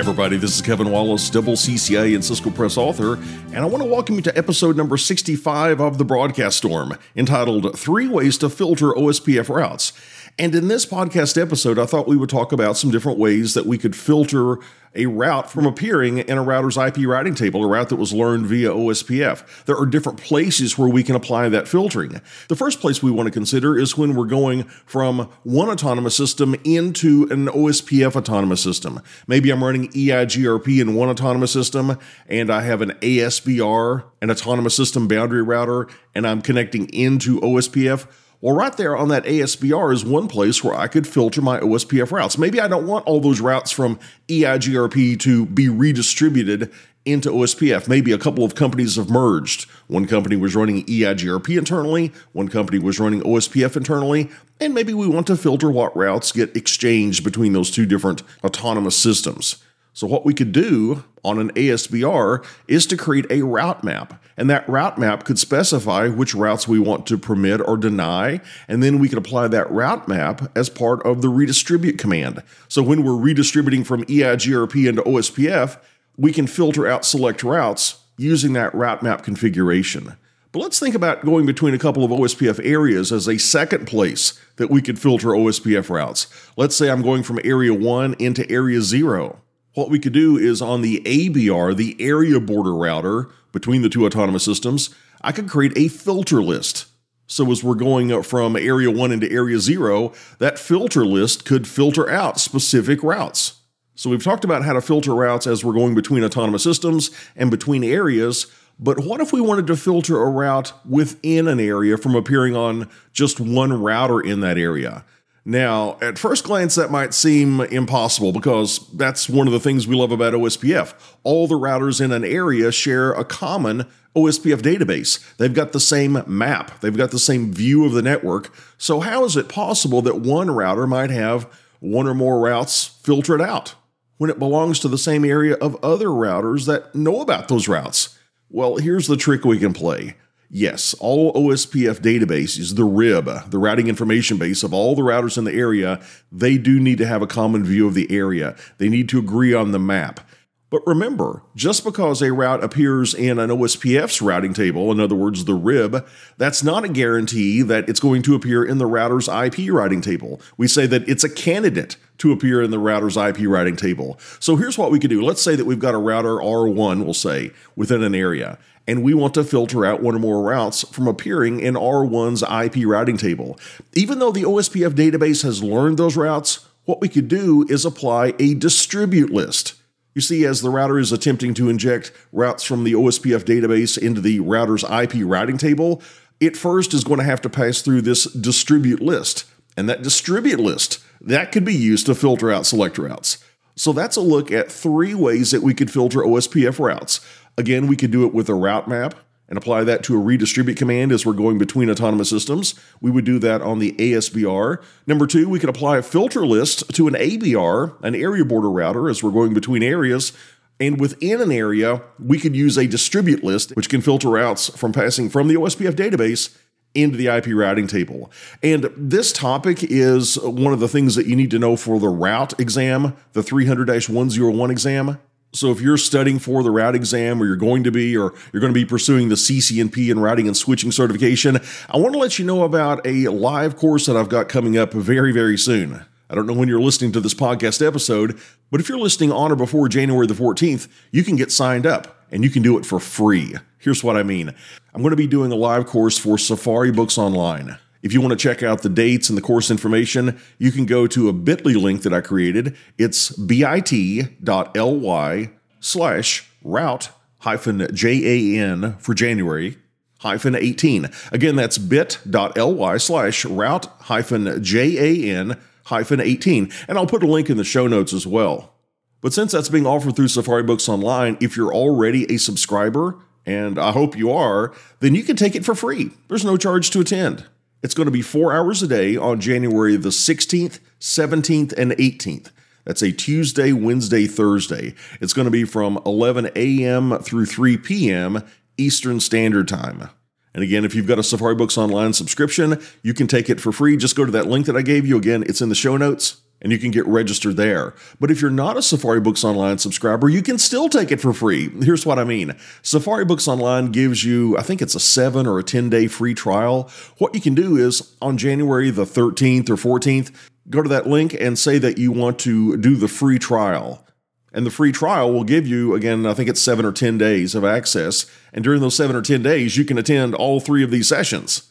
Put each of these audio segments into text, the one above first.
everybody, this is Kevin Wallace, double CCIE and Cisco Press author, and I want to welcome you to episode number 65 of the Broadcast Storm, entitled Three Ways to Filter OSPF Routes. And in this podcast episode, I thought we would talk about some different ways that we could filter a route from appearing in a router's IP routing table, a route that was learned via OSPF. There are different places where we can apply that filtering. The first place we want to consider is when we're going from one autonomous system into an OSPF autonomous system. Maybe I'm running EIGRP in one autonomous system and I have an ASBR, an autonomous system boundary router, and I'm connecting into OSPF. Well, right there on that ASBR is one place where I could filter my OSPF routes. Maybe I don't want all those routes from EIGRP to be redistributed into OSPF. Maybe a couple of companies have merged. One company was running EIGRP internally, one company was running OSPF internally, and maybe we want to filter what routes get exchanged between those two different autonomous systems. So, what we could do on an ASBR is to create a route map. And that route map could specify which routes we want to permit or deny. And then we could apply that route map as part of the redistribute command. So, when we're redistributing from EIGRP into OSPF, we can filter out select routes using that route map configuration. But let's think about going between a couple of OSPF areas as a second place that we could filter OSPF routes. Let's say I'm going from area 1 into area 0. What we could do is on the ABR, the area border router between the two autonomous systems, I could create a filter list. So as we're going from area 1 into area 0, that filter list could filter out specific routes. So we've talked about how to filter routes as we're going between autonomous systems and between areas, but what if we wanted to filter a route within an area from appearing on just one router in that area? Now, at first glance, that might seem impossible because that's one of the things we love about OSPF. All the routers in an area share a common OSPF database. They've got the same map, they've got the same view of the network. So, how is it possible that one router might have one or more routes filtered out when it belongs to the same area of other routers that know about those routes? Well, here's the trick we can play. Yes, all OSPF databases, the RIB, the routing information base of all the routers in the area, they do need to have a common view of the area. They need to agree on the map. But remember, just because a route appears in an OSPF's routing table, in other words, the RIB, that's not a guarantee that it's going to appear in the router's IP routing table. We say that it's a candidate to appear in the router's IP routing table. So here's what we could do. Let's say that we've got a router R1, we'll say, within an area and we want to filter out one or more routes from appearing in R1's IP routing table. Even though the OSPF database has learned those routes, what we could do is apply a distribute list. You see, as the router is attempting to inject routes from the OSPF database into the router's IP routing table, it first is going to have to pass through this distribute list. And that distribute list, that could be used to filter out select routes. So that's a look at three ways that we could filter OSPF routes. Again, we could do it with a route map and apply that to a redistribute command as we're going between autonomous systems. We would do that on the ASBR. Number two, we could apply a filter list to an ABR, an area border router, as we're going between areas. And within an area, we could use a distribute list, which can filter routes from passing from the OSPF database into the IP routing table. And this topic is one of the things that you need to know for the route exam, the 300 101 exam. So if you're studying for the route exam or you're going to be or you're going to be pursuing the CCNP and routing and switching certification, I want to let you know about a live course that I've got coming up very very soon. I don't know when you're listening to this podcast episode, but if you're listening on or before January the 14th, you can get signed up and you can do it for free. Here's what I mean. I'm going to be doing a live course for Safari Books Online. If you want to check out the dates and the course information, you can go to a bit.ly link that I created. It's bit.ly slash route hyphen JAN for January hyphen 18. Again, that's bit.ly slash route hyphen JAN hyphen 18. And I'll put a link in the show notes as well. But since that's being offered through Safari Books Online, if you're already a subscriber, and I hope you are, then you can take it for free. There's no charge to attend. It's going to be four hours a day on January the 16th, 17th, and 18th. That's a Tuesday, Wednesday, Thursday. It's going to be from 11 a.m. through 3 p.m. Eastern Standard Time. And again, if you've got a Safari Books Online subscription, you can take it for free. Just go to that link that I gave you. Again, it's in the show notes. And you can get registered there. But if you're not a Safari Books Online subscriber, you can still take it for free. Here's what I mean Safari Books Online gives you, I think it's a seven or a 10 day free trial. What you can do is on January the 13th or 14th, go to that link and say that you want to do the free trial. And the free trial will give you, again, I think it's seven or 10 days of access. And during those seven or 10 days, you can attend all three of these sessions.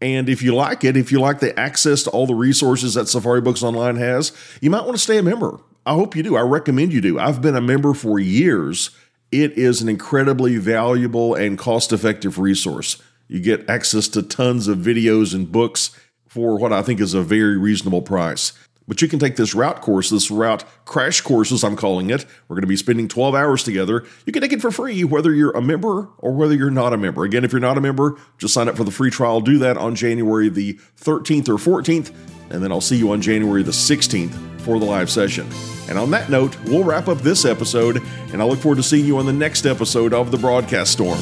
And if you like it, if you like the access to all the resources that Safari Books Online has, you might want to stay a member. I hope you do. I recommend you do. I've been a member for years. It is an incredibly valuable and cost effective resource. You get access to tons of videos and books for what I think is a very reasonable price. But you can take this route course, this route crash course, as I'm calling it. We're going to be spending 12 hours together. You can take it for free, whether you're a member or whether you're not a member. Again, if you're not a member, just sign up for the free trial. Do that on January the 13th or 14th, and then I'll see you on January the 16th for the live session. And on that note, we'll wrap up this episode, and I look forward to seeing you on the next episode of The Broadcast Storm.